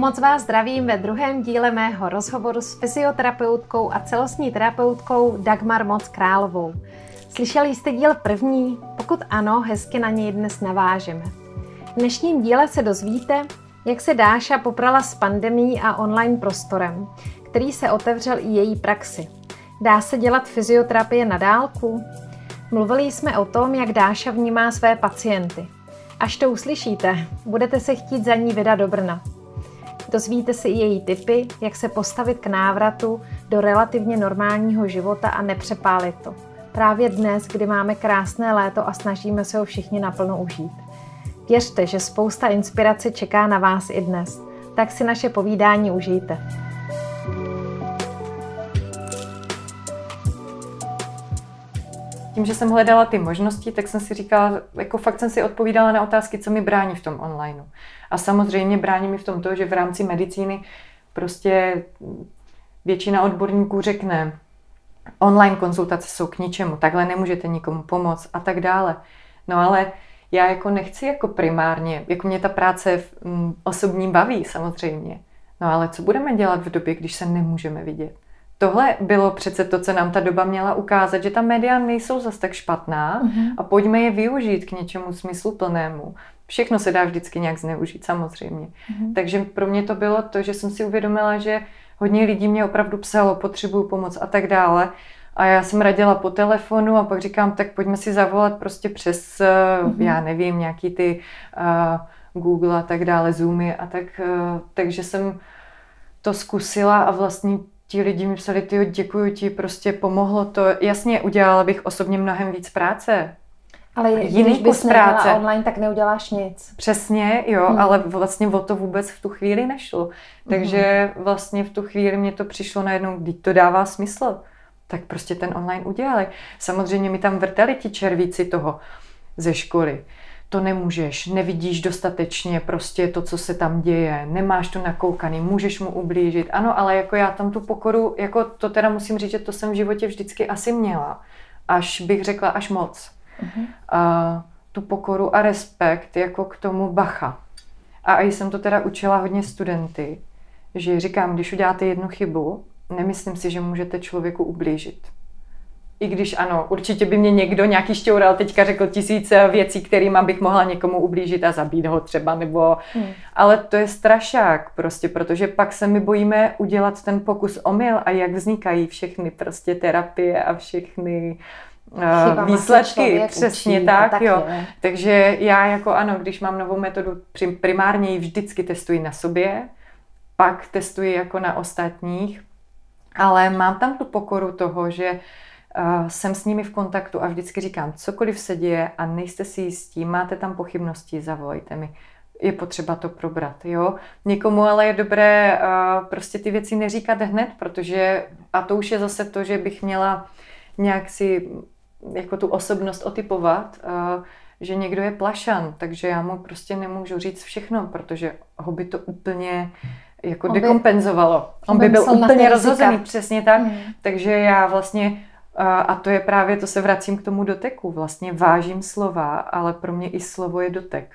Moc vás zdravím ve druhém díle mého rozhovoru s fyzioterapeutkou a celostní terapeutkou Dagmar Moc Královou. Slyšeli jste díl první? Pokud ano, hezky na něj dnes navážeme. V dnešním díle se dozvíte, jak se Dáša poprala s pandemí a online prostorem, který se otevřel i její praxi. Dá se dělat fyzioterapie na dálku? Mluvili jsme o tom, jak Dáša vnímá své pacienty. Až to uslyšíte, budete se chtít za ní vydat do Brna. Dozvíte si i její tipy, jak se postavit k návratu do relativně normálního života a nepřepálit to. Právě dnes, kdy máme krásné léto a snažíme se ho všichni naplno užít. Věřte, že spousta inspirace čeká na vás i dnes. Tak si naše povídání užijte. tím, že jsem hledala ty možnosti, tak jsem si říkala, jako fakt jsem si odpovídala na otázky, co mi brání v tom online. A samozřejmě brání mi v tom to, že v rámci medicíny prostě většina odborníků řekne, online konzultace jsou k ničemu, takhle nemůžete nikomu pomoct a tak dále. No ale já jako nechci jako primárně, jako mě ta práce mm, osobní baví samozřejmě. No ale co budeme dělat v době, když se nemůžeme vidět? tohle bylo přece to, co nám ta doba měla ukázat, že ta média nejsou zas tak špatná uh-huh. a pojďme je využít k něčemu smysluplnému. Všechno se dá vždycky nějak zneužít, samozřejmě. Uh-huh. Takže pro mě to bylo to, že jsem si uvědomila, že hodně lidí mě opravdu psalo, potřebuju pomoc a tak dále. A já jsem radila po telefonu a pak říkám, tak pojďme si zavolat prostě přes, uh-huh. já nevím, nějaký ty uh, Google a tak dále, Zoomy a tak. Uh, takže jsem to zkusila a vlastně ti lidi mi psali, ty děkuji ti, prostě pomohlo to. Jasně, udělala bych osobně mnohem víc práce, ale jiný když bys práce. online, tak neuděláš nic. Přesně, jo, hmm. ale vlastně o to vůbec v tu chvíli nešlo. Takže hmm. vlastně v tu chvíli mě to přišlo najednou, když to dává smysl, tak prostě ten online udělali. Samozřejmě mi tam vrtali ti červíci toho ze školy to nemůžeš, nevidíš dostatečně prostě to, co se tam děje, nemáš to nakoukaný, můžeš mu ublížit. Ano, ale jako já tam tu pokoru, jako to teda musím říct, že to jsem v životě vždycky asi měla. Až bych řekla, až moc. Uh-huh. A, tu pokoru a respekt jako k tomu bacha. A i jsem to teda učila hodně studenty, že říkám, když uděláte jednu chybu, nemyslím si, že můžete člověku ublížit i když ano, určitě by mě někdo, nějaký šťoural, teďka řekl tisíce věcí, kterým bych mohla někomu ublížit a zabít ho třeba, nebo... Hmm. Ale to je strašák prostě, protože pak se my bojíme udělat ten pokus omyl a jak vznikají všechny prostě terapie a všechny uh, výsledky. Přesně učí, tak, tak jo. Je. Takže já jako ano, když mám novou metodu, primárně ji vždycky testuji na sobě, pak testuji jako na ostatních, ale mám tam tu pokoru toho, že jsem s nimi v kontaktu a vždycky říkám, cokoliv se děje a nejste si jistí, máte tam pochybnosti, zavolejte mi. Je potřeba to probrat, jo. Někomu ale je dobré uh, prostě ty věci neříkat hned, protože, a to už je zase to, že bych měla nějak si jako tu osobnost otypovat, uh, že někdo je plašan, takže já mu prostě nemůžu říct všechno, protože ho by to úplně jako on dekompenzovalo. On by, by byl úplně rozhozený, přesně tak. Hmm. Takže já vlastně a to je právě, to se vracím k tomu doteku. Vlastně vážím slova, ale pro mě i slovo je dotek.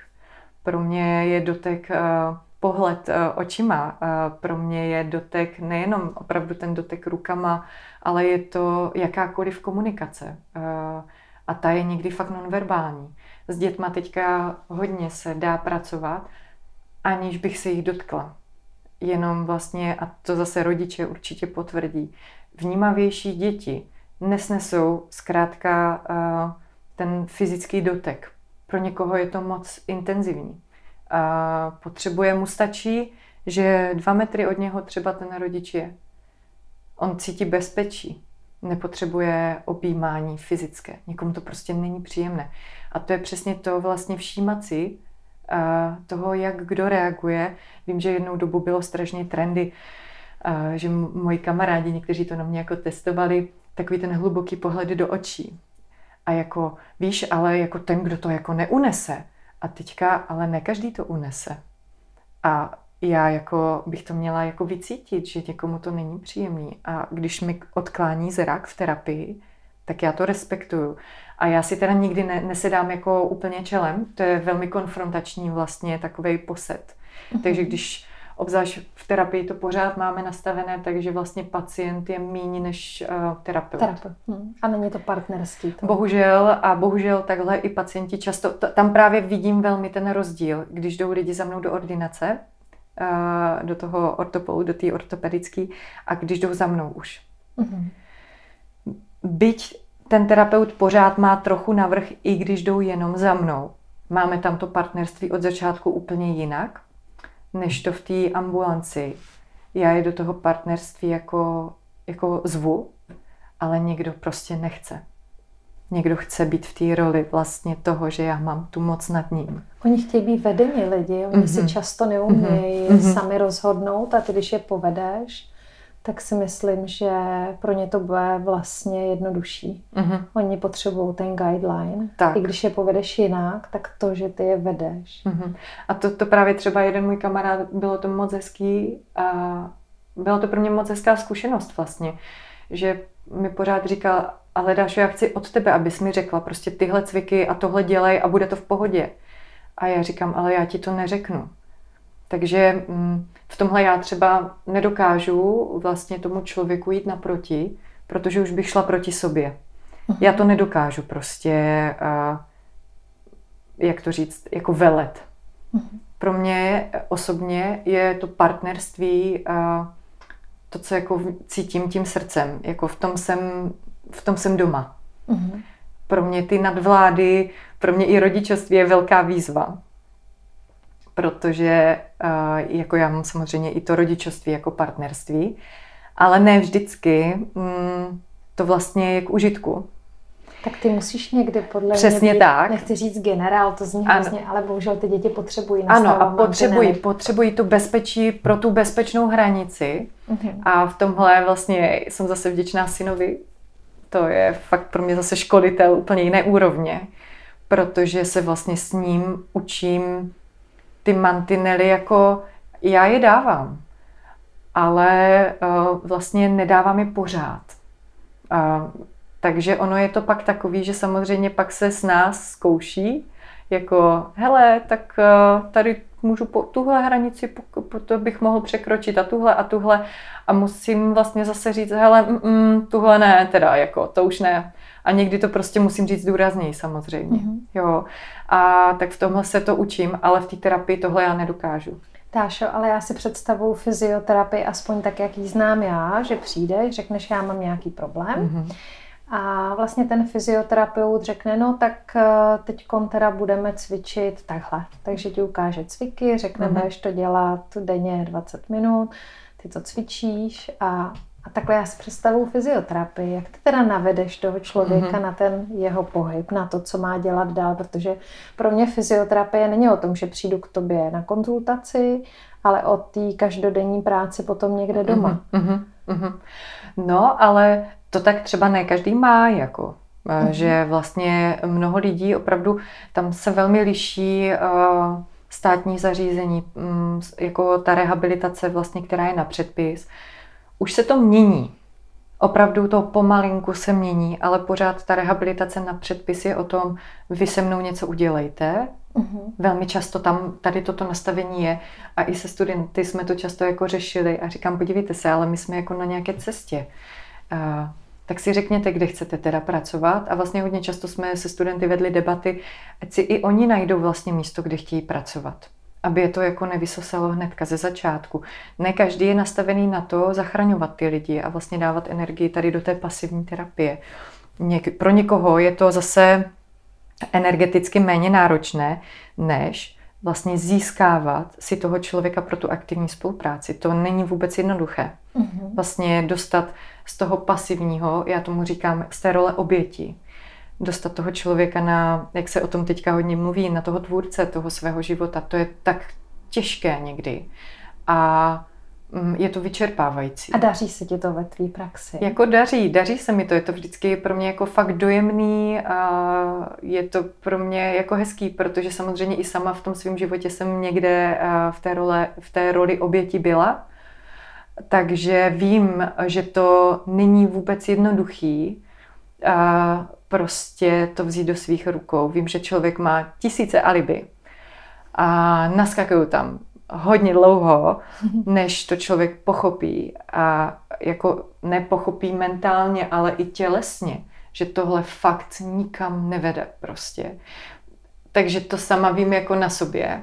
Pro mě je dotek uh, pohled uh, očima. Uh, pro mě je dotek nejenom opravdu ten dotek rukama, ale je to jakákoliv komunikace. A ta je někdy fakt nonverbální. S dětma teďka hodně se dá pracovat, aniž bych se jich dotkla. Jenom vlastně, a to zase rodiče určitě potvrdí, vnímavější děti, nesnesou zkrátka ten fyzický dotek. Pro někoho je to moc intenzivní. A potřebuje mu stačí, že dva metry od něho třeba ten rodič je. On cítí bezpečí, nepotřebuje objímání fyzické. Někomu to prostě není příjemné. A to je přesně to vlastně uh, toho, jak kdo reaguje. Vím, že jednou dobu bylo strašně trendy, že moji kamarádi, někteří to na mě jako testovali, takový ten hluboký pohled do očí. A jako, víš, ale jako ten, kdo to jako neunese. A teďka, ale ne každý to unese. A já jako bych to měla jako vycítit, že někomu to není příjemný. A když mi odklání zrak v terapii, tak já to respektuju. A já si teda nikdy ne, nesedám jako úplně čelem, to je velmi konfrontační vlastně takový poset. Mm-hmm. Takže když obzvlášť v terapii to pořád máme nastavené, takže vlastně pacient je méně než uh, terapeut. Terapeut. Hm. A není to partnerský. To. Bohužel a bohužel takhle i pacienti často, t- tam právě vidím velmi ten rozdíl, když jdou lidi za mnou do ordinace, uh, do toho ortopolu, do té ortopedické a když jdou za mnou už. Mm-hmm. Byť ten terapeut pořád má trochu navrh, i když jdou jenom za mnou. Máme tam to partnerství od začátku úplně jinak, než to v té ambulanci. Já je do toho partnerství jako, jako zvu, ale někdo prostě nechce. Někdo chce být v té roli vlastně toho, že já mám tu moc nad ním. Oni chtějí být vedení lidi, oni mm-hmm. si často neumějí mm-hmm. sami rozhodnout a ty, když je povedeš, tak si myslím, že pro ně to bude vlastně jednodušší. Mm-hmm. Oni potřebují ten guideline. Tak. I když je povedeš jinak, tak to, že ty je vedeš. Mm-hmm. A to, to právě třeba jeden můj kamarád, bylo to moc hezký a byla to pro mě moc hezká zkušenost vlastně, že mi pořád říkal, ale Dášo, já chci od tebe, abys mi řekla prostě tyhle cviky a tohle dělej a bude to v pohodě. A já říkám, ale já ti to neřeknu. Takže mm, v tomhle já třeba nedokážu vlastně tomu člověku jít naproti, protože už bych šla proti sobě. Uh-huh. Já to nedokážu prostě, jak to říct, jako velet. Uh-huh. Pro mě osobně je to partnerství to, co jako cítím tím srdcem. Jako v tom jsem, v tom jsem doma. Uh-huh. Pro mě ty nadvlády, pro mě i rodičovství je velká výzva protože uh, jako já mám samozřejmě i to rodičovství jako partnerství, ale ne vždycky mm, to vlastně je k užitku. Tak ty musíš někdy podle Přesně mě tak. nechci říct generál, to zní ano. hrozně, ale bohužel ty děti potřebují Ano, a potřebují, potřebují tu bezpečí pro tu bezpečnou hranici. Uh-huh. A v tomhle vlastně jsem zase vděčná synovi. To je fakt pro mě zase školitel úplně jiné úrovně, protože se vlastně s ním učím ty mantinely jako já je dávám, ale uh, vlastně nedávám je pořád. Takže ono je to pak takový, že samozřejmě pak se s nás zkouší, jako hele, tak uh, tady můžu po tuhle hranici, po, po to bych mohl překročit a tuhle a tuhle a musím vlastně zase říct, hele, mm, mm, tuhle ne, teda jako, to už ne. A někdy to prostě musím říct důrazněji samozřejmě. Mm-hmm. Jo. A tak v tomhle se to učím, ale v té terapii tohle já nedokážu. Tášo, ale já si představuju fyzioterapii aspoň tak, jak ji znám já, že přijde, řekneš, já mám nějaký problém. Mm-hmm. A vlastně ten fyzioterapeut řekne, no tak eh, teď teda budeme cvičit takhle. Takže ti ukáže cviky, řekne, mm-hmm. budeš to dělat denně 20 minut, ty to cvičíš a a takhle já si představuju fyzioterapii. Jak ty teda navedeš toho člověka mm-hmm. na ten jeho pohyb, na to, co má dělat dál, protože pro mě fyzioterapie není o tom, že přijdu k tobě na konzultaci, ale o té každodenní práci potom někde doma. Mm-hmm. Mm-hmm. No, ale to tak třeba ne každý má, jako mm-hmm. že vlastně mnoho lidí opravdu, tam se velmi liší uh, státní zařízení, um, jako ta rehabilitace vlastně, která je na předpis, už se to mění. Opravdu to pomalinku se mění, ale pořád ta rehabilitace na předpis je o tom, vy se mnou něco udělejte. Uh-huh. Velmi často tam tady toto nastavení je a i se studenty jsme to často jako řešili a říkám, podívejte se, ale my jsme jako na nějaké cestě. Uh, tak si řekněte, kde chcete teda pracovat a vlastně hodně často jsme se studenty vedli debaty, ať si i oni najdou vlastně místo, kde chtějí pracovat aby je to jako nevysosalo hnedka ze začátku. Ne každý je nastavený na to zachraňovat ty lidi a vlastně dávat energii tady do té pasivní terapie. Něk- pro někoho je to zase energeticky méně náročné, než vlastně získávat si toho člověka pro tu aktivní spolupráci. To není vůbec jednoduché. Mm-hmm. Vlastně dostat z toho pasivního, já tomu říkám, z té role oběti, dostat toho člověka na, jak se o tom teďka hodně mluví, na toho tvůrce toho svého života. To je tak těžké někdy. A mm, je to vyčerpávající. A daří se ti to ve tvý praxi? Jako daří, daří se mi to. Je to vždycky pro mě jako fakt dojemný a je to pro mě jako hezký, protože samozřejmě i sama v tom svém životě jsem někde v té, role, v té roli oběti byla. Takže vím, že to není vůbec jednoduchý prostě to vzít do svých rukou. Vím, že člověk má tisíce alibi a naskakují tam hodně dlouho, než to člověk pochopí a jako nepochopí mentálně, ale i tělesně, že tohle fakt nikam nevede prostě. Takže to sama vím jako na sobě.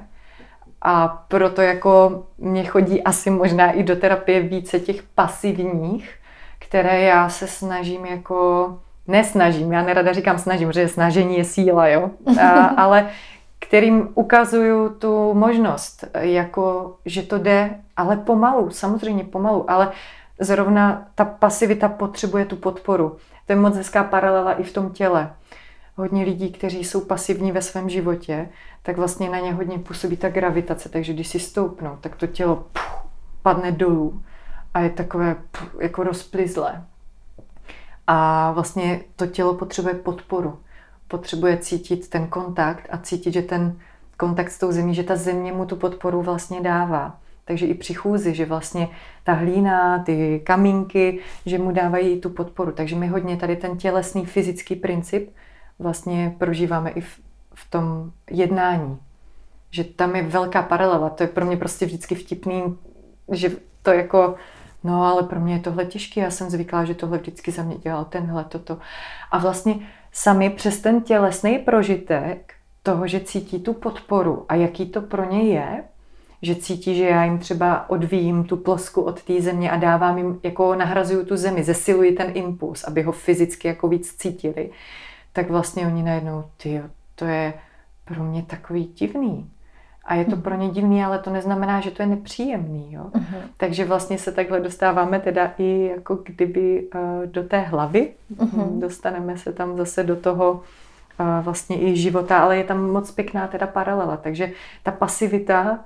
A proto jako mě chodí asi možná i do terapie více těch pasivních, které já se snažím jako, nesnažím, já nerada říkám snažím, že snažení je síla, jo, a, ale kterým ukazuju tu možnost, jako, že to jde, ale pomalu, samozřejmě pomalu, ale zrovna ta pasivita potřebuje tu podporu. To je moc hezká paralela i v tom těle. Hodně lidí, kteří jsou pasivní ve svém životě, tak vlastně na ně hodně působí ta gravitace, takže když si stoupnou, tak to tělo puh, padne dolů a je takové puh, jako rozplizlé. A vlastně to tělo potřebuje podporu. Potřebuje cítit ten kontakt a cítit, že ten kontakt s tou zemí, že ta země mu tu podporu vlastně dává. Takže i při chůzi, že vlastně ta hlína, ty kamínky, že mu dávají tu podporu. Takže my hodně tady ten tělesný fyzický princip vlastně prožíváme i v, v tom jednání. Že tam je velká paralela. To je pro mě prostě vždycky vtipný, že to jako, no ale pro mě je tohle těžké. Já jsem zvyklá, že tohle vždycky za mě dělal tenhle, toto. A vlastně sami přes ten tělesný prožitek toho, že cítí tu podporu a jaký to pro ně je, že cítí, že já jim třeba odvíjím tu plosku od té země a dávám jim, jako nahrazuju tu zemi, zesiluji ten impuls, aby ho fyzicky jako víc cítili, tak vlastně oni najednou, ty, to je pro mě takový divný. A je to pro ně divný, ale to neznamená, že to je nepříjemný. Jo? Uh-huh. Takže vlastně se takhle dostáváme teda i jako kdyby uh, do té hlavy. Uh-huh. Dostaneme se tam zase do toho uh, vlastně i života, ale je tam moc pěkná teda paralela. Takže ta pasivita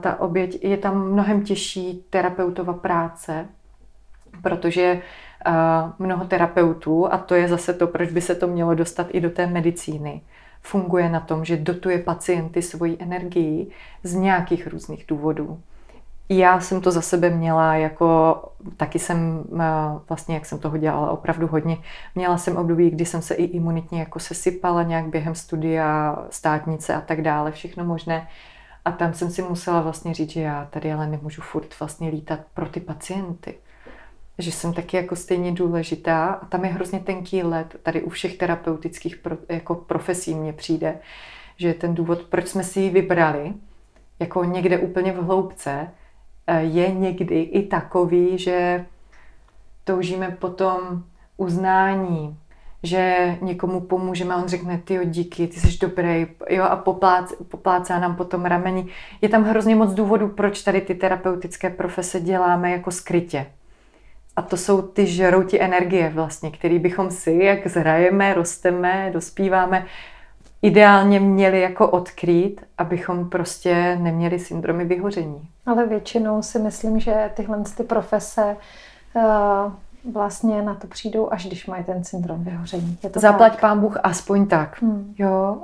ta oběť je tam mnohem těžší terapeutova práce, protože mnoho terapeutů, a to je zase to, proč by se to mělo dostat i do té medicíny, funguje na tom, že dotuje pacienty svojí energií z nějakých různých důvodů. Já jsem to za sebe měla jako, taky jsem vlastně, jak jsem toho dělala opravdu hodně, měla jsem období, kdy jsem se i imunitně jako sesypala nějak během studia, státnice a tak dále, všechno možné. A tam jsem si musela vlastně říct, že já tady ale nemůžu furt vlastně lítat pro ty pacienty. Že jsem taky jako stejně důležitá a tam je hrozně tenký let. Tady u všech terapeutických pro, jako profesí mně přijde, že ten důvod, proč jsme si ji vybrali, jako někde úplně v hloubce, eh, je někdy i takový, že toužíme potom uznání, že někomu pomůžeme a on řekne, ty díky, ty jsi dobrý, jo, a poplác, poplácá nám potom ramení. Je tam hrozně moc důvodů, proč tady ty terapeutické profese děláme jako skrytě. A to jsou ty žrouti energie vlastně, který bychom si, jak zhrajeme, rosteme, dospíváme, ideálně měli jako odkrýt, abychom prostě neměli syndromy vyhoření. Ale většinou si myslím, že tyhle ty profese uh vlastně na to přijdou, až když mají ten syndrom vyhoření. Je to Zaplať tak? pán Bůh aspoň tak. Hmm. Jo,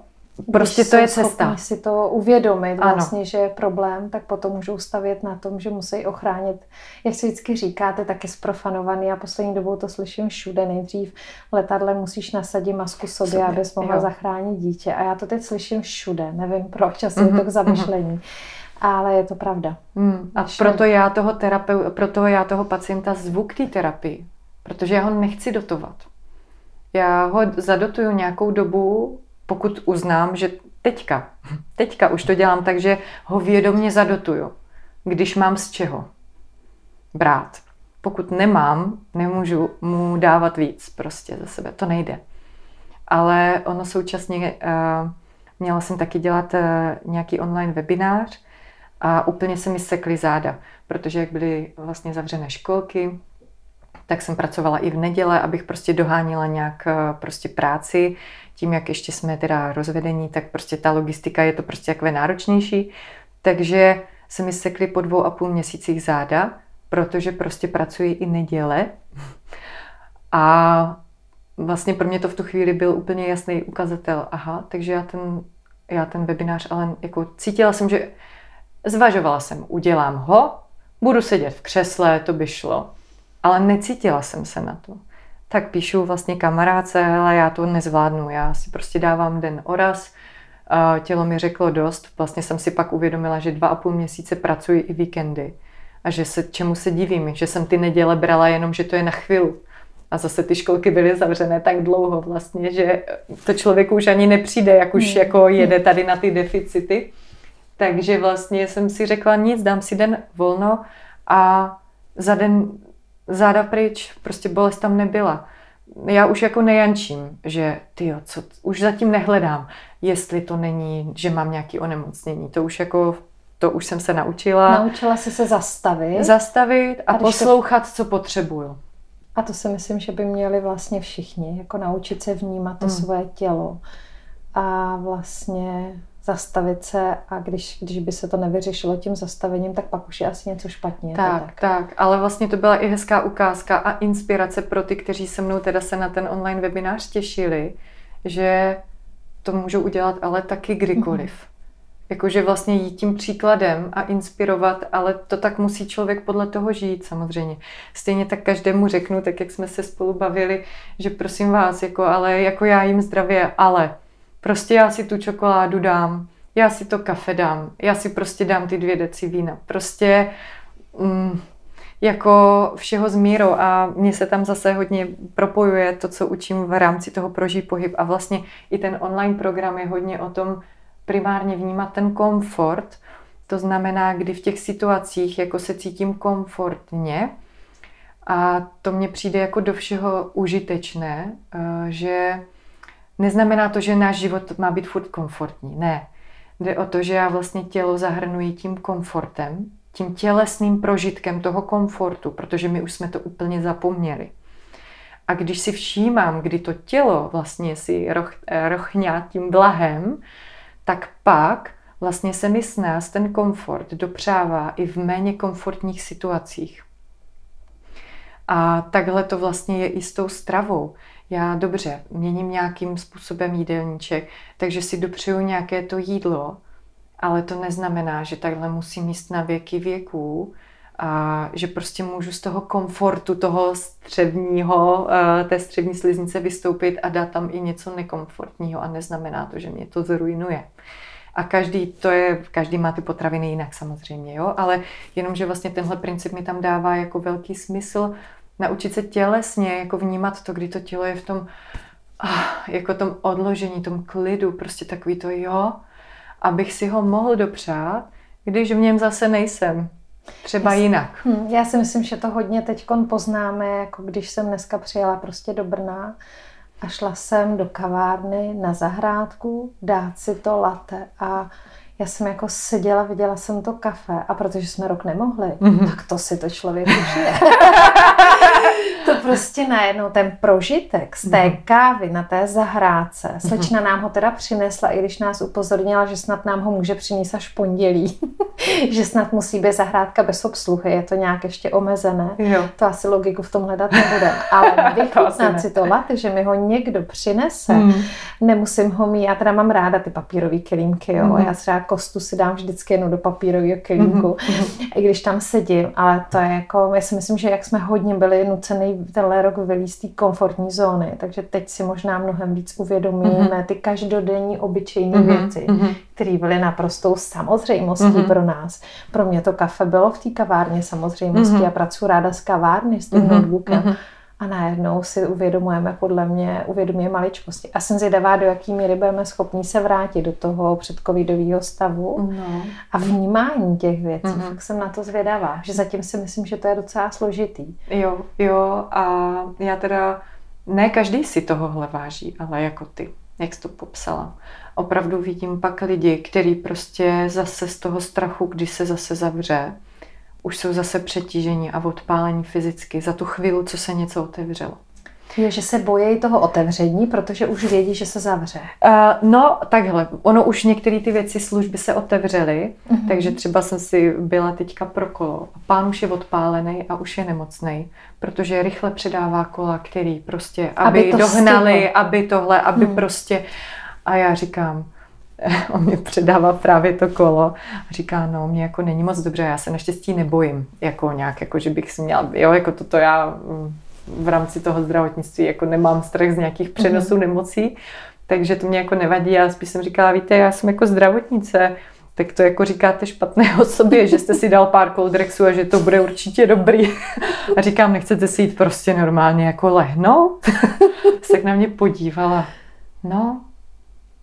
Prostě když to je cesta. si to uvědomit vlastně, že je problém, tak potom můžou stavět na tom, že musí ochránit, jak si vždycky říkáte, taky zprofanovaný a poslední dobou to slyším všude. Nejdřív v letadle musíš nasadit masku sobě, sobě abys mohla jo. zachránit dítě. A já to teď slyším všude. Nevím proč, asi mm-hmm. je to k mhm, zamyšlení. Mm-hmm ale je to pravda. Hmm. A Když proto já toho terapeu, proto já toho pacienta zvu k té terapii, protože já ho nechci dotovat. Já ho zadotuju nějakou dobu, pokud uznám, že teďka, teďka už to dělám tak, že ho vědomně zadotuju, když mám z čeho brát. Pokud nemám, nemůžu mu dávat víc prostě za sebe, to nejde. Ale ono současně, uh, měla jsem taky dělat uh, nějaký online webinář, a úplně se mi sekly záda, protože jak byly vlastně zavřené školky, tak jsem pracovala i v neděle, abych prostě dohánila nějak eh, prostě práci. Tím, jak ještě jsme teda rozvedení, tak prostě ta logistika je to prostě takové náročnější. Takže se mi sekly po dvou a půl měsících záda, protože prostě pracuji i neděle. A vlastně pro mě to v tu chvíli byl úplně jasný ukazatel. Aha, takže já ten, já ten webinář, ale jako cítila jsem, že Zvažovala jsem, udělám ho, budu sedět v křesle, to by šlo. Ale necítila jsem se na to. Tak píšu vlastně kamarádce, hele, já to nezvládnu, já si prostě dávám den oraz, tělo mi řeklo dost. Vlastně jsem si pak uvědomila, že dva a půl měsíce pracuji i víkendy a že se, čemu se divím, že jsem ty neděle brala jenom, že to je na chvíli. A zase ty školky byly zavřené tak dlouho vlastně, že to člověku už ani nepřijde, jak už hmm. jako jede tady na ty deficity. Takže vlastně jsem si řekla nic, dám si den volno a za den záda pryč, prostě bolest tam nebyla. Já už jako nejančím, že ty co, už zatím nehledám, jestli to není, že mám nějaký onemocnění. To už jako to už jsem se naučila. Naučila jsi se zastavit. Zastavit a, a poslouchat, to... co potřebuju. A to si myslím, že by měli vlastně všichni, jako naučit se vnímat to mm. svoje tělo a vlastně zastavit se a když, když by se to nevyřešilo tím zastavením, tak pak už je asi něco špatně. Tak, tak, tak, ale vlastně to byla i hezká ukázka a inspirace pro ty, kteří se mnou teda se na ten online webinář těšili, že to můžou udělat ale taky kdykoliv. Mm-hmm jakože vlastně jít tím příkladem a inspirovat, ale to tak musí člověk podle toho žít samozřejmě. Stejně tak každému řeknu, tak jak jsme se spolu bavili, že prosím vás, jako, ale jako já jim zdravě, ale prostě já si tu čokoládu dám, já si to kafe dám, já si prostě dám ty dvě deci vína. Prostě mm, jako všeho s mírou. A mně se tam zase hodně propojuje to, co učím v rámci toho proží pohyb. A vlastně i ten online program je hodně o tom, primárně vnímat ten komfort, to znamená, kdy v těch situacích jako se cítím komfortně. A to mně přijde jako do všeho užitečné, eh, že neznamená to, že náš život má být furt komfortní. Ne. Jde o to, že já vlastně tělo zahrnuji tím komfortem, tím tělesným prožitkem toho komfortu, protože my už jsme to úplně zapomněli. A když si všímám, kdy to tělo vlastně si roch, eh, rochňá tím blahem, tak pak vlastně se mi s nás ten komfort dopřává i v méně komfortních situacích. A takhle to vlastně je i s tou stravou. Já dobře, měním nějakým způsobem jídelníček, takže si dopřeju nějaké to jídlo, ale to neznamená, že takhle musím jíst na věky věků a že prostě můžu z toho komfortu toho středního, eh, té střední sliznice vystoupit a dát tam i něco nekomfortního a neznamená to, že mě to zrujnuje. A každý, to je, každý má ty potraviny jinak samozřejmě, jo? ale jenom, že vlastně tenhle princip mi tam dává jako velký smysl naučit se tělesně jako vnímat to, kdy to tělo je v tom ah, jako tom odložení, tom klidu, prostě takový to jo, abych si ho mohl dopřát, když v něm zase nejsem. Třeba jinak. Hm, já si myslím, že to hodně teď poznáme, jako když jsem dneska přijela prostě do Brna a šla jsem do kavárny na zahrádku dát si to latte a já jsem jako seděla, viděla jsem to kafe a protože jsme rok nemohli, mm-hmm. tak to si to člověk užije. to prostě najednou ten prožitek z té mm-hmm. kávy na té zahrádce. Mhm. Slečna nám ho teda přinesla, i když nás upozornila, že snad nám ho může přinést až pondělí. že snad musí být zahrádka bez obsluhy, je to nějak ještě omezené. Jo. To asi logiku v tom hledat nebude. Ale vychutnat si to latte, že mi ho někdo přinese, mm. nemusím ho mít, já teda mám ráda ty papírové kelímky, jo. Mm. Já třeba kostu si dám vždycky jenom do papírového kelímku, mm-hmm. i když tam sedím, ale to je jako, já si myslím, že jak jsme hodně byli nucený tenhle rok vylíst té komfortní zóny, takže teď si možná mnohem víc uvědomíme mm-hmm. ty každodenní obyčejné mm-hmm. věci, mm-hmm. které byly naprostou samozřejmostí mm-hmm. pro nás. Pro mě to kafe bylo v té kavárně samozřejmostí. Mm-hmm. Já pracuji ráda s kavárny, s tím mm-hmm. notebookem. Mm-hmm a najednou si uvědomujeme, podle mě, uvědomuje maličkosti. A jsem zvědavá, do jaký míry budeme schopni se vrátit do toho předcovidového stavu no. a vnímání těch věcí. Mm-hmm. Fakt jsem na to zvědavá, že zatím si myslím, že to je docela složitý. Jo, jo a já teda, ne každý si tohohle váží, ale jako ty, jak jsi to popsala. Opravdu vidím pak lidi, kteří prostě zase z toho strachu, když se zase zavře, už jsou zase přetížení a odpálení fyzicky za tu chvíli, co se něco otevřelo. Je, že se bojí toho otevření, protože už vědí, že se zavře. Uh, no, takhle. Ono už některé ty věci služby se otevřely, uh-huh. takže třeba jsem si byla teďka pro kolo. Pán už je odpálený a už je nemocný, protože rychle předává kola, který prostě, aby, aby to dohnali, stihlo. aby tohle, aby uh-huh. prostě... A já říkám, on mě předává právě to kolo a říká, no, mě jako není moc dobře, já se naštěstí nebojím, jako nějak, jako že bych si měla, jo, jako toto já mm, v rámci toho zdravotnictví jako nemám strach z nějakých přenosů mm-hmm. nemocí, takže to mě jako nevadí. Já spíš jsem říkala, víte, já jsem jako zdravotnice, tak to jako říkáte špatné o sobě, že jste si dal pár koldrexů a že to bude určitě dobrý. A říkám, nechcete si jít prostě normálně jako lehnout? tak na mě podívala. No,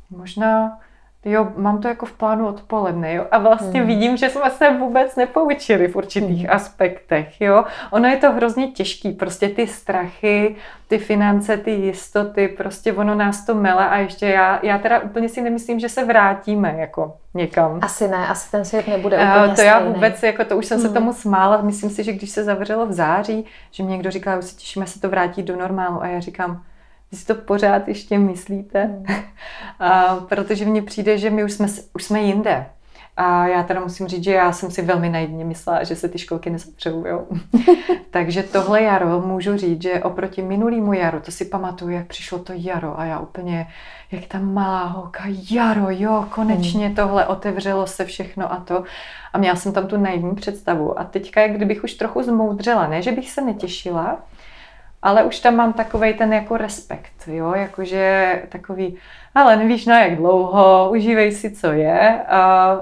možná jo, mám to jako v plánu odpoledne, jo. A vlastně hmm. vidím, že jsme se vůbec nepoučili v určitých hmm. aspektech, jo. Ono je to hrozně těžký, prostě ty strachy, ty finance, ty jistoty, prostě ono nás to mele a ještě já, já teda úplně si nemyslím, že se vrátíme jako někam. Asi ne, asi ten svět nebude úplně To stejný. já vůbec, jako to už jsem hmm. se tomu smála, myslím si, že když se zavřelo v září, že mě někdo říkal, už se těšíme se to vrátit do normálu a já říkám, vy si to pořád ještě myslíte? Mm. a, protože mně přijde, že my už jsme, už jsme jinde. A já teda musím říct, že já jsem si velmi naivně myslela, že se ty školky nezapřou. Jo? Takže tohle jaro můžu říct, že oproti minulýmu jaru, to si pamatuju, jak přišlo to jaro a já úplně, jak ta malá holka, jaro, jo, konečně mm. tohle, otevřelo se všechno a to. A měla jsem tam tu naivní představu. A teďka, jak kdybych už trochu zmoudřela, ne, že bych se netěšila, ale už tam mám takový ten jako respekt, jo, jakože takový, ale nevíš na jak dlouho, užívej si, co je. A...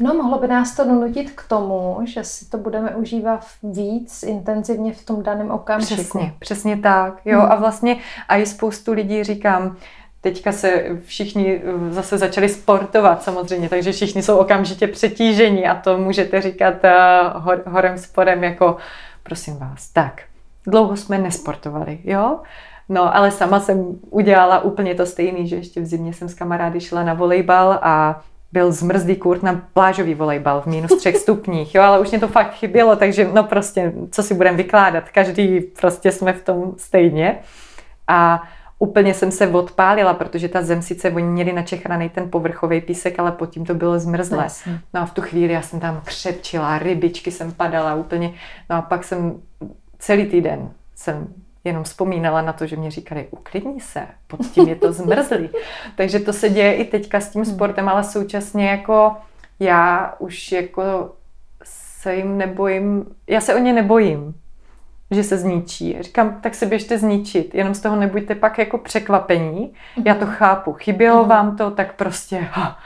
No, mohlo by nás to donutit k tomu, že si to budeme užívat víc intenzivně v tom daném okamžiku. Přesně, přesně tak, jo, hmm. a vlastně a i spoustu lidí říkám, Teďka se všichni zase začali sportovat samozřejmě, takže všichni jsou okamžitě přetížení a to můžete říkat uh, horem sporem jako prosím vás. Tak, dlouho jsme nesportovali, jo? No, ale sama jsem udělala úplně to stejný, že ještě v zimě jsem s kamarády šla na volejbal a byl zmrzlý kurt na plážový volejbal v minus třech stupních, jo, ale už mě to fakt chybělo, takže no prostě, co si budeme vykládat, každý prostě jsme v tom stejně. A úplně jsem se odpálila, protože ta zem sice oni měli načechraný ten povrchový písek, ale pod tím to bylo zmrzlé. No a v tu chvíli já jsem tam křepčila, rybičky jsem padala úplně, no a pak jsem celý týden jsem jenom vzpomínala na to, že mě říkali, uklidni se, pod tím je to zmrzlý. Takže to se děje i teďka s tím hmm. sportem, ale současně jako já už jako se jim nebojím, já se o ně nebojím, že se zničí. Říkám, tak se běžte zničit, jenom z toho nebuďte pak jako překvapení. Já to hmm. chápu, chybělo hmm. vám to, tak prostě, ha,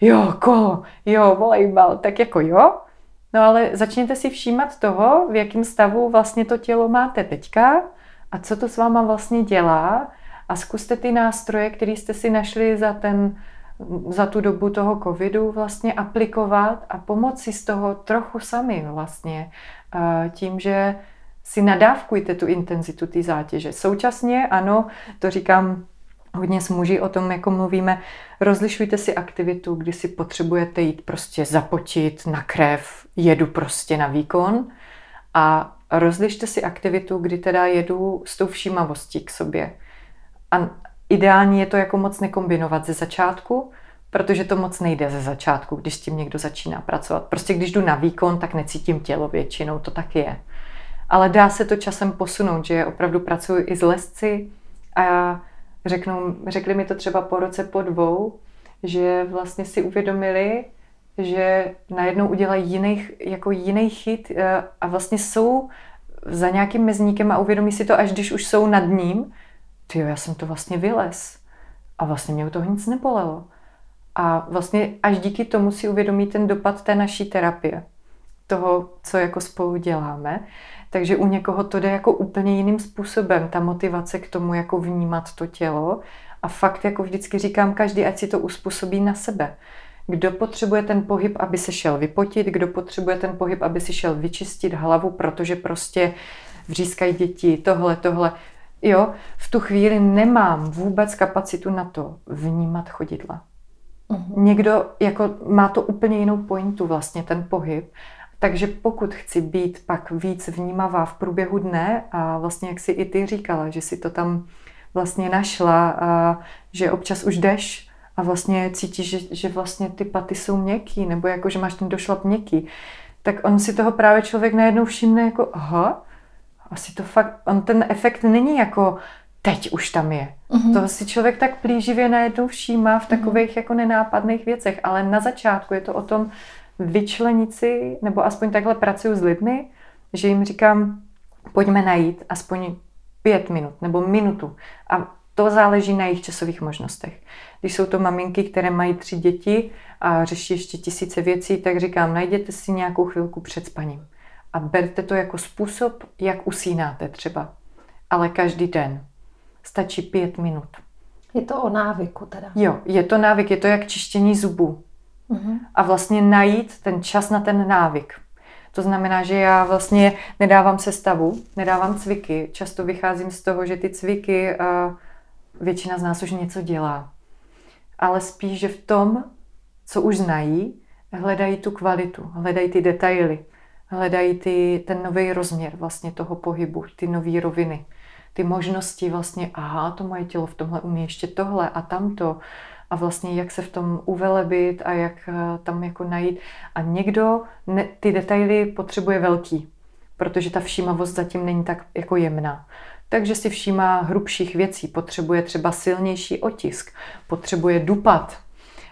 jo, kolo, jo, volejbal, tak jako jo, No ale začněte si všímat toho, v jakém stavu vlastně to tělo máte teďka a co to s váma vlastně dělá a zkuste ty nástroje, které jste si našli za, ten, za tu dobu toho covidu vlastně aplikovat a pomoci z toho trochu sami vlastně tím, že si nadávkujte tu intenzitu té zátěže. Současně, ano, to říkám hodně s muži o tom, jako mluvíme, rozlišujte si aktivitu, kdy si potřebujete jít prostě zapotit na krev, jedu prostě na výkon a rozlište si aktivitu, kdy teda jedu s tou všímavostí k sobě. A ideální je to jako moc nekombinovat ze začátku, protože to moc nejde ze začátku, když s tím někdo začíná pracovat. Prostě když jdu na výkon, tak necítím tělo většinou, to tak je. Ale dá se to časem posunout, že opravdu pracuji i s lesci a řeknou, řekli mi to třeba po roce, po dvou, že vlastně si uvědomili, že najednou udělají jiný, jako jiný chyt eh, a vlastně jsou za nějakým mezníkem a uvědomí si to, až když už jsou nad ním, ty já jsem to vlastně vylez a vlastně mě u toho nic nebolelo. A vlastně až díky tomu si uvědomí ten dopad té naší terapie, toho, co jako spolu děláme. Takže u někoho to jde jako úplně jiným způsobem, ta motivace k tomu jako vnímat to tělo. A fakt jako vždycky říkám, každý ať si to uspůsobí na sebe. Kdo potřebuje ten pohyb, aby se šel vypotit, kdo potřebuje ten pohyb, aby si šel vyčistit hlavu, protože prostě vřískají děti, tohle, tohle. Jo, v tu chvíli nemám vůbec kapacitu na to vnímat chodidla. Uh-huh. Někdo jako má to úplně jinou pointu vlastně, ten pohyb. Takže pokud chci být pak víc vnímavá v průběhu dne a vlastně jak si i ty říkala, že si to tam vlastně našla a že občas už jdeš a vlastně cítíš, že, že vlastně ty paty jsou měkký nebo jako, že máš ten došlap měkký, tak on si toho právě člověk najednou všimne jako, aha, asi to fakt, on ten efekt není jako teď už tam je. Uh-huh. To si člověk tak plíživě najednou všímá v takových uh-huh. jako nenápadných věcech, ale na začátku je to o tom vyčlenit si, nebo aspoň takhle pracuju s lidmi, že jim říkám, pojďme najít aspoň pět minut nebo minutu a to záleží na jejich časových možnostech. Když jsou to maminky, které mají tři děti a řeší ještě tisíce věcí, tak říkám, najděte si nějakou chvilku před spaním. A berte to jako způsob, jak usínáte třeba. Ale každý den. Stačí pět minut. Je to o návyku teda. Jo, je to návyk, je to jak čištění zubů. Uh-huh. A vlastně najít ten čas na ten návyk. To znamená, že já vlastně nedávám sestavu, nedávám cviky. Často vycházím z toho, že ty cviky uh, většina z nás už něco dělá. Ale spíš, že v tom, co už znají, hledají tu kvalitu, hledají ty detaily, hledají ty, ten nový rozměr vlastně toho pohybu, ty nové roviny, ty možnosti vlastně, aha, to moje tělo v tomhle umí ještě tohle a tamto a vlastně jak se v tom uvelebit a jak eh, tam jako najít. A někdo ne, ty detaily potřebuje velký, protože ta všímavost zatím není tak jako jemná takže si všímá hrubších věcí, potřebuje třeba silnější otisk, potřebuje dupat,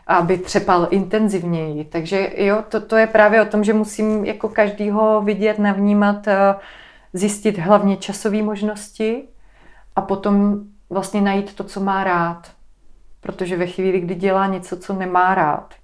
aby třepal intenzivněji. Takže jo, to, to je právě o tom, že musím jako každýho vidět, navnímat, eh, zjistit hlavně časové možnosti a potom vlastně najít to, co má rád. Protože ve chvíli, kdy dělá něco, co nemá rád,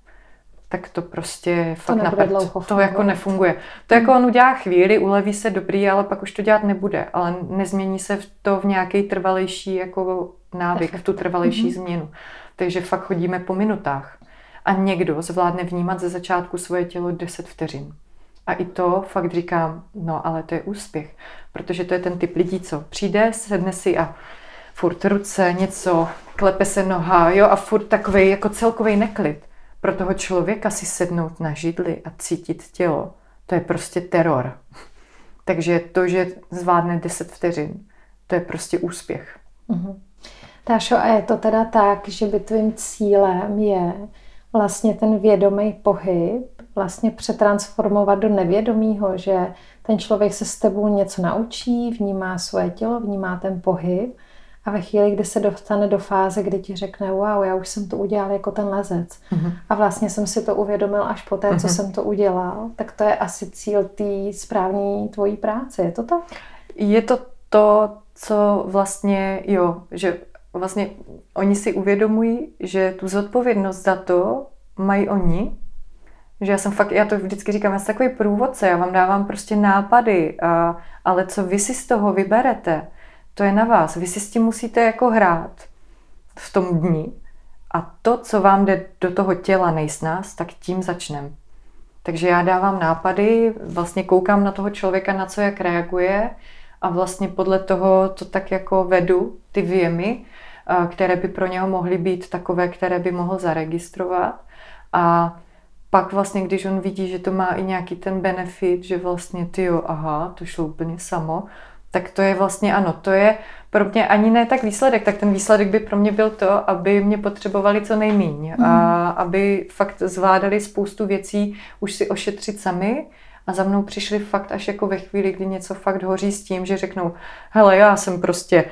tak to prostě to fakt napět. To jako nefunguje. To jako on udělá chvíli, uleví se dobrý, ale pak už to dělat nebude. Ale nezmění se to v nějaký trvalejší jako návyk, v tu trvalejší mm-hmm. změnu. Takže fakt chodíme po minutách. A někdo zvládne vnímat ze začátku svoje tělo 10 vteřin. A i to fakt říkám, no ale to je úspěch. Protože to je ten typ lidí, co přijde, sedne si a furt ruce, něco, klepe se noha, jo, a furt takový jako celkový neklid pro toho člověka si sednout na židli a cítit tělo, to je prostě teror. Takže to, že zvládne 10 vteřin, to je prostě úspěch. Mm-hmm. Tášo, a je to teda tak, že by tvým cílem je vlastně ten vědomý pohyb vlastně přetransformovat do nevědomího, že ten člověk se s tebou něco naučí, vnímá svoje tělo, vnímá ten pohyb a ve chvíli, kdy se dostane do fáze, kdy ti řekne, wow, já už jsem to udělal jako ten lezec uh-huh. a vlastně jsem si to uvědomil až po té, uh-huh. co mhm. jsem to udělal, tak to je asi cíl té správné tvojí práce, je to tak? Je to to, co vlastně, jo, že vlastně oni si uvědomují, že tu zodpovědnost za to mají oni, že já jsem fakt, já to vždycky říkám, já jsem takový průvodce, já vám dávám prostě nápady, a, ale co vy si z toho vyberete, to je na vás. Vy si s tím musíte jako hrát v tom dni a to, co vám jde do toho těla nejsnás, tak tím začnem. Takže já dávám nápady, vlastně koukám na toho člověka, na co jak reaguje a vlastně podle toho to tak jako vedu, ty věmy, které by pro něho mohly být takové, které by mohl zaregistrovat. A pak vlastně, když on vidí, že to má i nějaký ten benefit, že vlastně ty jo, aha, to šlo úplně samo, tak to je vlastně ano, to je pro mě ani ne tak výsledek, tak ten výsledek by pro mě byl to, aby mě potřebovali co nejméně mm. a aby fakt zvládali spoustu věcí už si ošetřit sami a za mnou přišli fakt až jako ve chvíli, kdy něco fakt hoří s tím, že řeknou, hele, já jsem prostě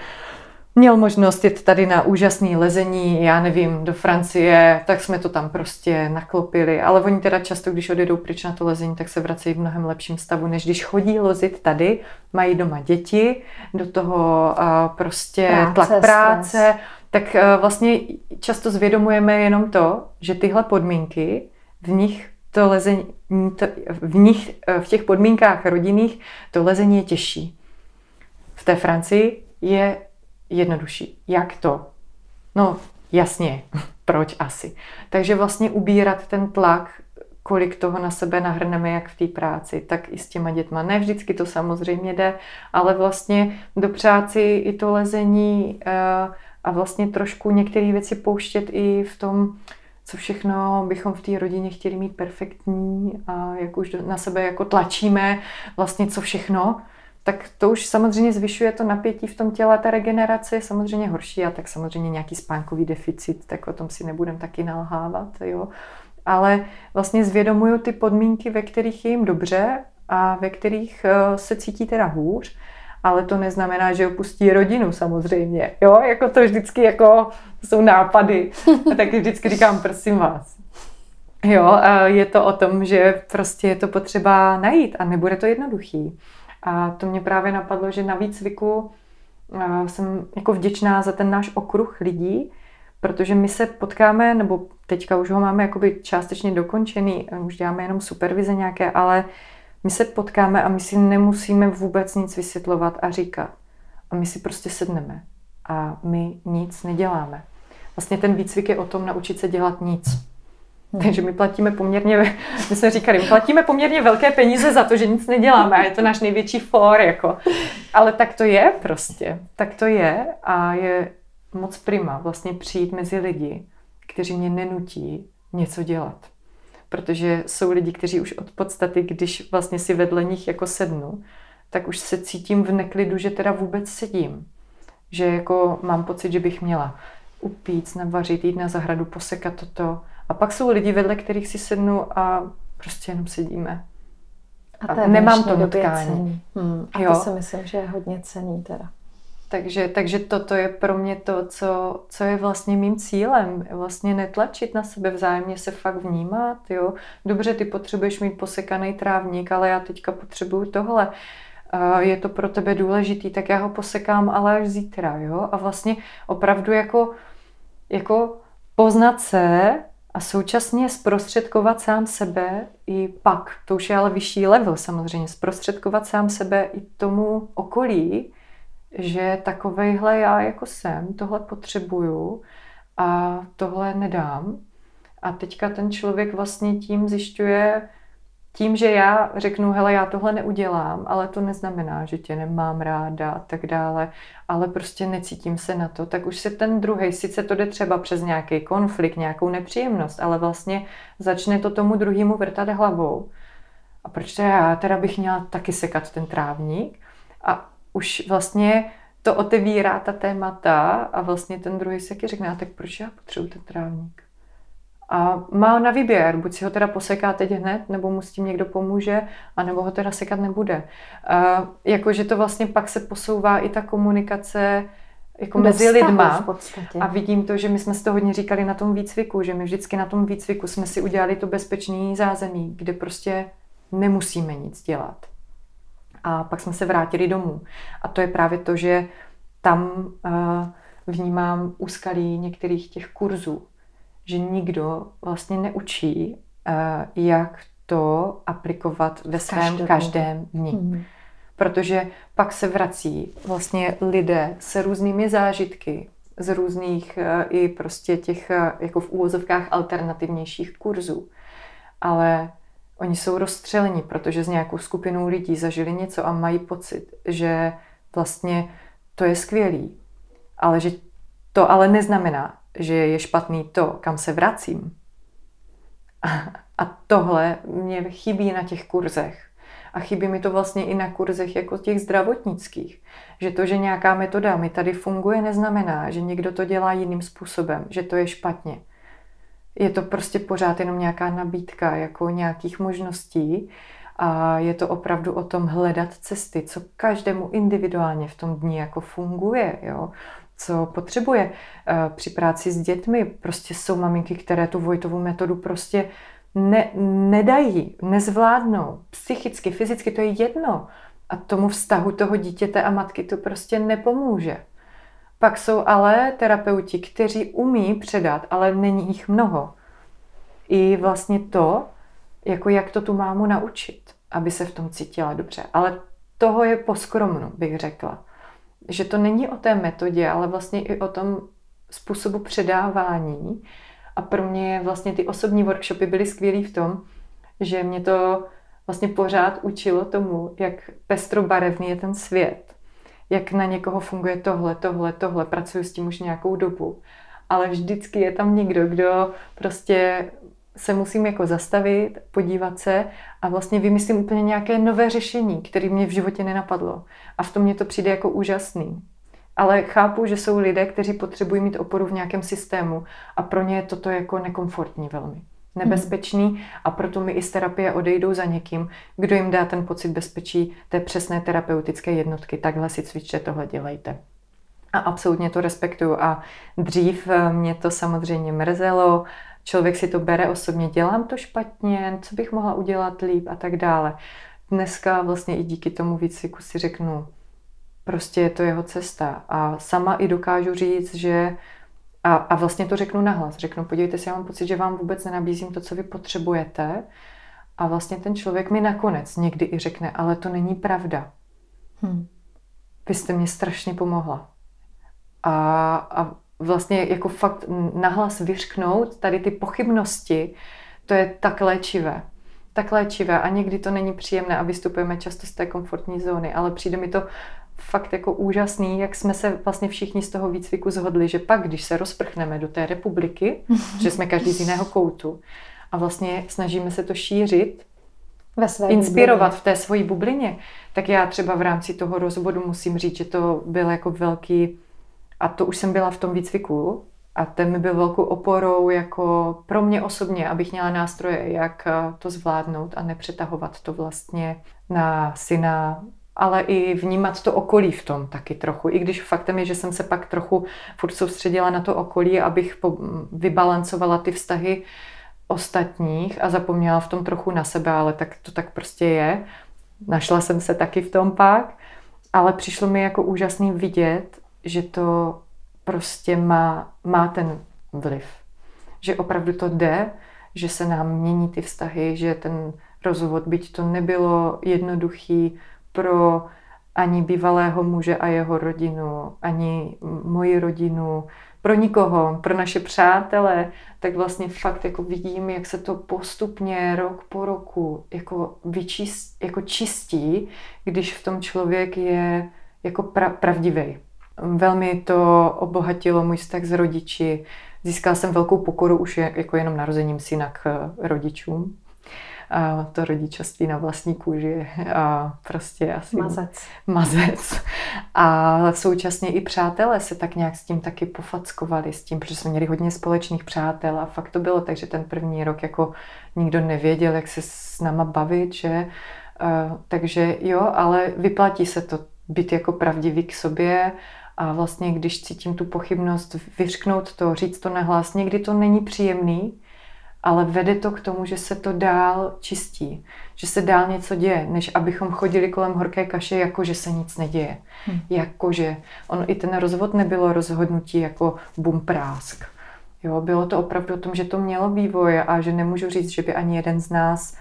měl možnost jít tady na úžasné lezení, já nevím, do Francie, tak jsme to tam prostě naklopili. Ale oni teda často, když odjedou pryč na to lezení, tak se vracejí v mnohem lepším stavu, než když chodí lozit tady, mají doma děti, do toho uh, prostě práce, tlak práce, stres. tak uh, vlastně často zvědomujeme jenom to, že tyhle podmínky v nich to lezení, to, v nich, v těch podmínkách rodinných, to lezení je těžší. V té Francii je jednodušší. Jak to? No, jasně, proč asi. Takže vlastně ubírat ten tlak, kolik toho na sebe nahrneme, jak v té práci, tak i s těma dětma. Ne vždycky to samozřejmě jde, ale vlastně dopřát si i to lezení eh, a vlastně trošku některé věci pouštět i v tom, co všechno bychom v té rodině chtěli mít perfektní a jak už na sebe jako tlačíme, vlastně co všechno, tak to už samozřejmě zvyšuje to napětí v tom těle, ta regenerace je samozřejmě horší a tak samozřejmě nějaký spánkový deficit, tak o tom si nebudem taky nalhávat, jo. Ale vlastně zvědomuju ty podmínky, ve kterých je jim dobře a ve kterých eh, se cítí teda hůř, ale to neznamená, že opustí rodinu samozřejmě, jo, jako to vždycky jako jsou nápady, a taky vždycky říkám, prosím vás, Jo, je to o tom, že prostě je to potřeba najít a nebude to jednoduchý. A to mě právě napadlo, že na výcviku jsem jako vděčná za ten náš okruh lidí, protože my se potkáme, nebo teďka už ho máme jakoby částečně dokončený, už děláme jenom supervize nějaké, ale my se potkáme a my si nemusíme vůbec nic vysvětlovat a říkat. A my si prostě sedneme a my nic neděláme. Vlastně ten výcvik je o tom naučit se dělat nic. Takže my platíme poměrně, my jsme říkali, my platíme poměrně velké peníze za to, že nic neděláme a je to náš největší for, jako. Ale tak to je prostě. Tak to je a je moc prima vlastně přijít mezi lidi, kteří mě nenutí něco dělat. Protože jsou lidi, kteří už od podstaty, když vlastně si vedle nich jako sednu, tak už se cítím v neklidu, že teda vůbec sedím. Že jako mám pocit, že bych měla upít, navařit, jít na zahradu, posekat toto. A pak jsou lidi, vedle kterých si sednu a prostě jenom sedíme. A, to a nemám to nutkání. Hmm. A jo. to si myslím, že je hodně cený teda. Takže, takže toto je pro mě to, co, co je vlastně mým cílem. Vlastně netlačit na sebe vzájemně, se fakt vnímat. Jo? Dobře, ty potřebuješ mít posekaný trávník, ale já teďka potřebuju tohle. Je to pro tebe důležitý, tak já ho posekám, ale až zítra. Jo? A vlastně opravdu jako, jako poznat se a současně zprostředkovat sám sebe i pak, to už je ale vyšší level samozřejmě, zprostředkovat sám sebe i tomu okolí, že takovejhle já jako jsem, tohle potřebuju a tohle nedám. A teďka ten člověk vlastně tím zjišťuje, tím, že já řeknu, hele, já tohle neudělám, ale to neznamená, že tě nemám ráda a tak dále, ale prostě necítím se na to, tak už se ten druhý, sice to jde třeba přes nějaký konflikt, nějakou nepříjemnost, ale vlastně začne to tomu druhému vrtat hlavou. A proč to já teda bych měla taky sekat ten trávník? A už vlastně to otevírá ta témata a vlastně ten druhý se řekne, tak proč já potřebuji ten trávník? A má na výběr, buď si ho teda poseká teď hned, nebo mu s tím někdo pomůže, anebo ho teda sekat nebude. Uh, jakože to vlastně pak se posouvá i ta komunikace jako mezi lidma. A vidím to, že my jsme si to hodně říkali na tom výcviku, že my vždycky na tom výcviku jsme si udělali to bezpečný zázemí, kde prostě nemusíme nic dělat. A pak jsme se vrátili domů. A to je právě to, že tam uh, vnímám úskalí některých těch kurzů, že nikdo vlastně neučí, uh, jak to aplikovat ve svém každém, každém dni. Hmm. Protože pak se vrací vlastně lidé se různými zážitky, z různých uh, i prostě těch uh, jako v úvozovkách alternativnějších kurzů. Ale oni jsou rozstřeleni, protože s nějakou skupinou lidí zažili něco a mají pocit, že vlastně to je skvělý. Ale že to ale neznamená, že je špatný to, kam se vracím. A tohle mě chybí na těch kurzech. A chybí mi to vlastně i na kurzech jako těch zdravotnických. Že to, že nějaká metoda mi tady funguje, neznamená, že někdo to dělá jiným způsobem, že to je špatně je to prostě pořád jenom nějaká nabídka jako nějakých možností a je to opravdu o tom hledat cesty, co každému individuálně v tom dní jako funguje, jo? Co potřebuje eh, při práci s dětmi. Prostě jsou maminky, které tu Vojtovou metodu prostě ne, nedají, nezvládnou. Psychicky, fyzicky to je jedno. A tomu vztahu toho dítěte a matky to prostě nepomůže. Pak jsou ale terapeuti, kteří umí předat, ale není jich mnoho. I vlastně to, jako jak to tu mámu naučit, aby se v tom cítila dobře. Ale toho je poskromno, bych řekla. Že to není o té metodě, ale vlastně i o tom způsobu předávání. A pro mě vlastně ty osobní workshopy byly skvělý v tom, že mě to vlastně pořád učilo tomu, jak pestrobarevný je ten svět jak na někoho funguje tohle, tohle, tohle, pracuji s tím už nějakou dobu. Ale vždycky je tam někdo, kdo prostě se musím jako zastavit, podívat se a vlastně vymyslím úplně nějaké nové řešení, které mě v životě nenapadlo. A v tom mě to přijde jako úžasný. Ale chápu, že jsou lidé, kteří potřebují mít oporu v nějakém systému a pro ně je toto jako nekomfortní velmi nebezpečný a proto mi i z terapie odejdou za někým, kdo jim dá ten pocit bezpečí té přesné terapeutické jednotky. Takhle si cvičte, tohle dělejte. A absolutně to respektuju. A dřív eh, mě to samozřejmě mrzelo, člověk si to bere osobně, dělám to špatně, co bych mohla udělat líp a tak dále. Dneska vlastně i díky tomu výcviku si řeknu, prostě je to jeho cesta. A sama i dokážu říct, že a, a vlastně to řeknu nahlas. Řeknu, podívejte si, já mám pocit, že vám vůbec nenabízím to, co vy potřebujete. A vlastně ten člověk mi nakonec někdy i řekne, ale to není pravda. Hmm. Vy jste mě strašně pomohla. A, a vlastně jako fakt nahlas vyřknout tady ty pochybnosti, to je tak léčivé. Tak léčivé a někdy to není příjemné a vystupujeme často z té komfortní zóny, ale přijde mi to fakt jako úžasný, jak jsme se vlastně všichni z toho výcviku zhodli, že pak, když se rozprchneme do té republiky, že jsme každý z jiného koutu a vlastně snažíme se to šířit, ve své inspirovat bublině. v té svojí bublině, tak já třeba v rámci toho rozvodu musím říct, že to byl jako velký, a to už jsem byla v tom výcviku, a ten mi byl velkou oporou jako pro mě osobně, abych měla nástroje, jak to zvládnout a nepřetahovat to vlastně na syna, ale i vnímat to okolí v tom taky trochu. I když faktem je, že jsem se pak trochu furt soustředila na to okolí, abych vybalancovala ty vztahy ostatních a zapomněla v tom trochu na sebe, ale tak to tak prostě je. Našla jsem se taky v tom pak, ale přišlo mi jako úžasný vidět, že to prostě má, má ten vliv. Že opravdu to jde, že se nám mění ty vztahy, že ten rozvod, byť to nebylo jednoduchý pro ani bývalého muže a jeho rodinu, ani moji rodinu, pro nikoho, pro naše přátele, tak vlastně fakt jako vidím, jak se to postupně rok po roku jako, vyčist, jako čistí, když v tom člověk je jako pra, pravdivý. Velmi to obohatilo můj vztah s rodiči. Získala jsem velkou pokoru už jako jenom narozením syna k rodičům a to rodičovství na vlastní kůži a prostě asi mazec. mazec. A současně i přátelé se tak nějak s tím taky pofackovali s tím, protože jsme měli hodně společných přátel a fakt to bylo, takže ten první rok jako nikdo nevěděl, jak se s náma bavit, že uh, takže jo, ale vyplatí se to být jako pravdivý k sobě a vlastně, když cítím tu pochybnost, vyřknout to, říct to nahlas, někdy to není příjemný, ale vede to k tomu, že se to dál čistí, že se dál něco děje, než abychom chodili kolem horké kaše, jako že se nic neděje. Hmm. Jakože, on i ten rozvod nebylo rozhodnutí jako bum prásk. Jo, bylo to opravdu o tom, že to mělo vývoj a že nemůžu říct, že by ani jeden z nás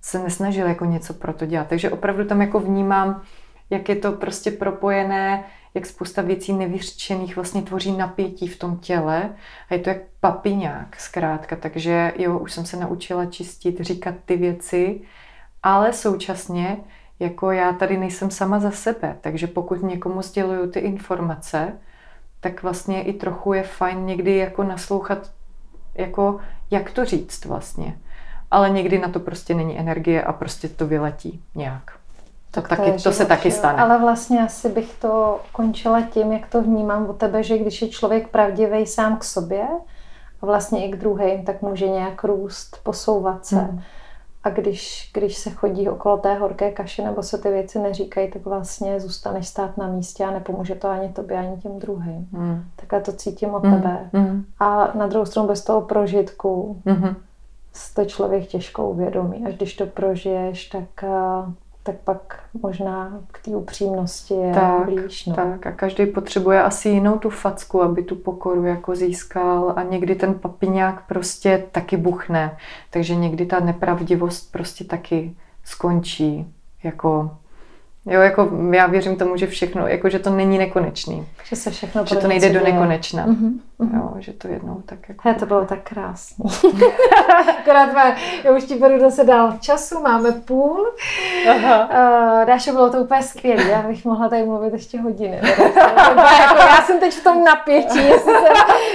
se nesnažil jako něco pro to dělat. Takže opravdu tam jako vnímám, jak je to prostě propojené jak spousta věcí nevyřčených vlastně tvoří napětí v tom těle a je to jak papiňák zkrátka, takže jo, už jsem se naučila čistit, říkat ty věci, ale současně jako já tady nejsem sama za sebe, takže pokud někomu sděluju ty informace, tak vlastně i trochu je fajn někdy jako naslouchat, jako jak to říct vlastně. Ale někdy na to prostě není energie a prostě to vyletí nějak. To, tak taky, to, to se taky stane. Ale vlastně asi bych to končila tím, jak to vnímám u tebe, že když je člověk pravdivý sám k sobě a vlastně i k druhým, tak může nějak růst, posouvat se. Hmm. A když, když se chodí okolo té horké kaše nebo se ty věci neříkají, tak vlastně zůstaneš stát na místě a nepomůže to ani tobě, ani těm druhým. Hmm. Takhle to cítím od hmm. tebe. Hmm. A na druhou stranu bez toho prožitku hmm. to člověk těžko uvědomí. Až když to prožiješ, tak eh, tak pak možná k té upřímnosti je tak, blíž. No. Tak a každý potřebuje asi jinou tu facku, aby tu pokoru jako získal a někdy ten papiňák prostě taky buchne, takže někdy ta nepravdivost prostě taky skončí jako Jo, jako já věřím tomu, že všechno, jako že to není nekonečný. Že se všechno Že to nejde do nekonečna. Mm-hmm. Jo, že to jednou tak jako... He, to bylo tak krásné. Akorát má, já už ti beru zase dál času, máme půl. Aha. Uh, Dášo, bylo to úplně skvělé, já bych mohla tady mluvit ještě hodiny. jako, já jsem teď v tom napětí, jestli se,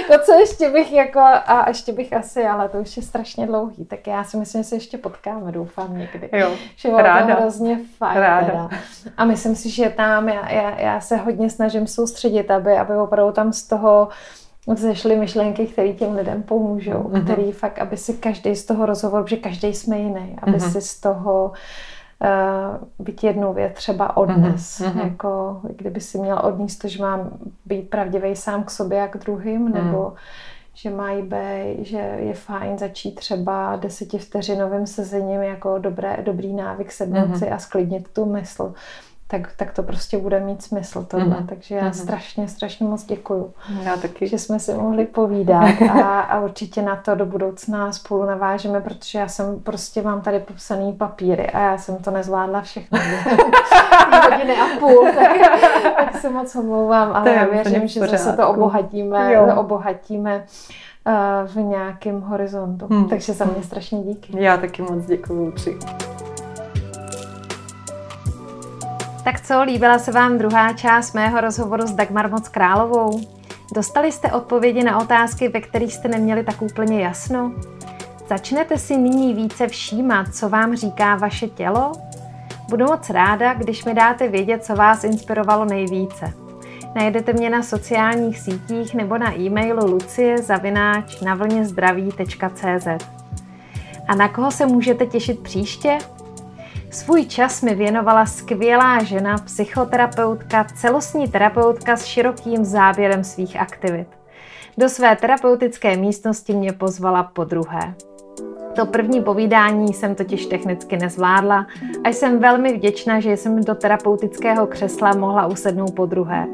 to, co ještě bych jako, a ještě bych asi, ale to už je strašně dlouhý, tak já si myslím, že se ještě potkáme, doufám někdy. Jo, že bylo ráda. to hrozně fajn. Ráda. Teda. A myslím si, že tam já, já, já se hodně snažím soustředit, aby, aby opravdu tam z toho zešly myšlenky, které těm lidem pomůžou, mm-hmm. který fakt, aby si každý z toho rozhovoru, protože každý jsme jiný, aby mm-hmm. si z toho uh, být jednu věc třeba odnes. Mm-hmm. Jako, kdyby si měl odníst to, že mám být pravdivý sám k sobě a k druhým, mm. nebo že mají být, že je fajn začít třeba desetivteřinovým sezením jako dobré, dobrý návyk sednout mm-hmm. si a sklidnit tu mysl tak, tak to prostě bude mít smysl tohle. Mm-hmm. Takže já mm-hmm. strašně, strašně moc děkuju, já taky. že jsme si mohli povídat a, a určitě na to do budoucna spolu navážeme, protože já jsem prostě mám tady popsaný papíry a já jsem to nezvládla všechno. hodiny a půl, tak, tak se moc omlouvám, ale já věřím, že zase to obohatíme, jo. obohatíme uh, v nějakém horizontu. Hmm. Takže za mě strašně díky. Já taky moc děkuju. Tak co, líbila se vám druhá část mého rozhovoru s Dagmar Moc Královou? Dostali jste odpovědi na otázky, ve kterých jste neměli tak úplně jasno? Začnete si nyní více všímat, co vám říká vaše tělo? Budu moc ráda, když mi dáte vědět, co vás inspirovalo nejvíce. Najdete mě na sociálních sítích nebo na e-mailu lucie zavináč na A na koho se můžete těšit příště? Svůj čas mi věnovala skvělá žena, psychoterapeutka, celostní terapeutka s širokým záběrem svých aktivit. Do své terapeutické místnosti mě pozvala po druhé. To první povídání jsem totiž technicky nezvládla a jsem velmi vděčná, že jsem do terapeutického křesla mohla usednout po druhé.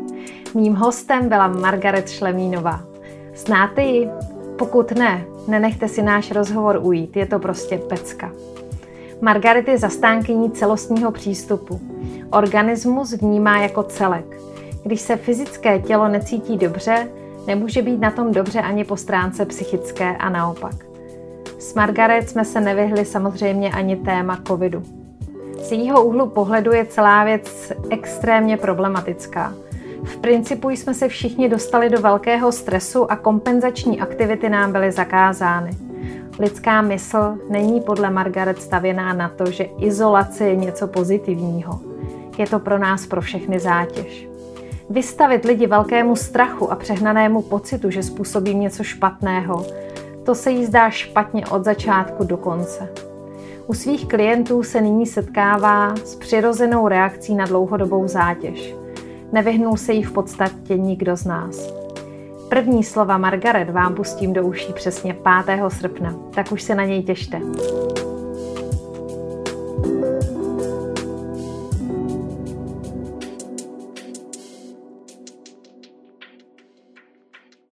Mým hostem byla Margaret Šlemínová. Znáte ji? Pokud ne, nenechte si náš rozhovor ujít, je to prostě pecka. Margaret je zastánkyní celostního přístupu. Organismus vnímá jako celek. Když se fyzické tělo necítí dobře, nemůže být na tom dobře ani po stránce psychické a naopak. S Margaret jsme se nevyhli samozřejmě ani téma covidu. Z jejího úhlu pohledu je celá věc extrémně problematická. V principu jsme se všichni dostali do velkého stresu a kompenzační aktivity nám byly zakázány. Lidská mysl není podle Margaret stavěná na to, že izolace je něco pozitivního. Je to pro nás pro všechny zátěž. Vystavit lidi velkému strachu a přehnanému pocitu, že způsobím něco špatného, to se jí zdá špatně od začátku do konce. U svých klientů se nyní setkává s přirozenou reakcí na dlouhodobou zátěž. Nevyhnul se jí v podstatě nikdo z nás. První slova Margaret vám pustím do uší přesně 5. srpna, tak už se na něj těšte.